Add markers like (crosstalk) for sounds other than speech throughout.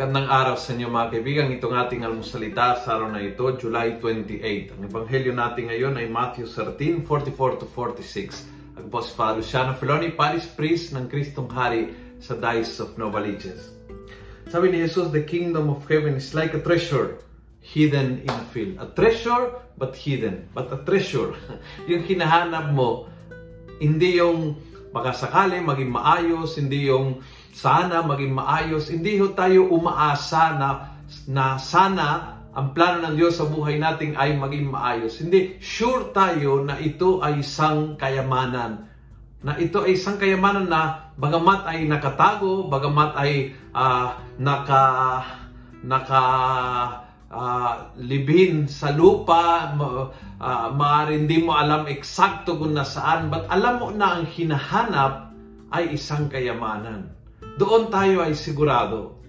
Magandang araw sa inyo mga kaibigan. Itong ating almusalita sa araw na ito, July 28. Ang ebanghelyo natin ngayon ay Matthew 13, 44 to 46. Ang po si Father Luciano Filoni, Paris Priest ng Kristong Hari sa Diocese of Novaliches. Sabi ni Jesus, the kingdom of heaven is like a treasure hidden in a field. A treasure, but hidden. But a treasure. (laughs) yung hinahanap mo, hindi yung makasakali, maging maayos, hindi yung sana maging maayos. Hindi ho tayo umaasa na, na sana ang plano ng Diyos sa buhay natin ay maging maayos. Hindi, sure tayo na ito ay isang kayamanan. Na ito ay isang kayamanan na bagamat ay nakatago, bagamat ay uh, naka naka uh, libhin sa lupa, uh, maaari hindi mo alam eksakto kung nasaan, but alam mo na ang hinahanap ay isang kayamanan doon tayo ay sigurado.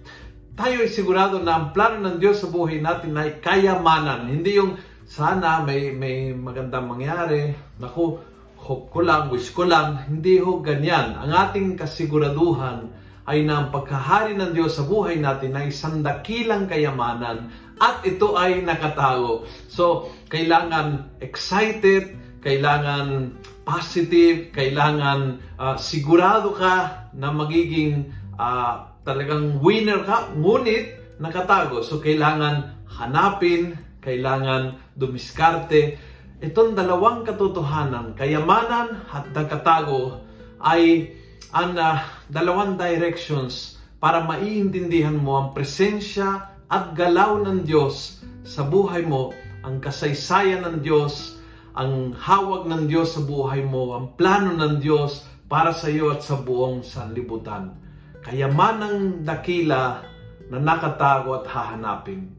Tayo ay sigurado na ang plano ng Diyos sa buhay natin ay kayamanan. Hindi yung sana may, may magandang mangyari. Naku, hope ko lang, wish ko lang. Hindi ho ganyan. Ang ating kasiguraduhan ay na ang pagkahari ng Diyos sa buhay natin ay isang dakilang kayamanan at ito ay nakatago. So, kailangan excited, kailangan positive, kailangan uh, sigurado ka na magiging uh, talagang winner ka, ngunit nakatago. So, kailangan hanapin, kailangan dumiskarte. Itong dalawang katotohanan, kayamanan at nakatago, ay ang uh, dalawang directions para maiintindihan mo ang presensya at galaw ng Diyos sa buhay mo, ang kasaysayan ng Diyos, ang hawag ng Diyos sa buhay mo, ang plano ng Diyos para sa iyo at sa buong sanlibutan kayamanang dakila na nakatago at hahanapin.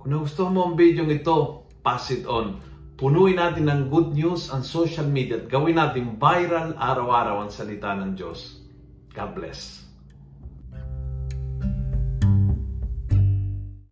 Kung nagustuhan mo ang video ito, pass it on. Punuin natin ng good news ang social media at gawin natin viral araw-araw ang salita ng Diyos. God bless.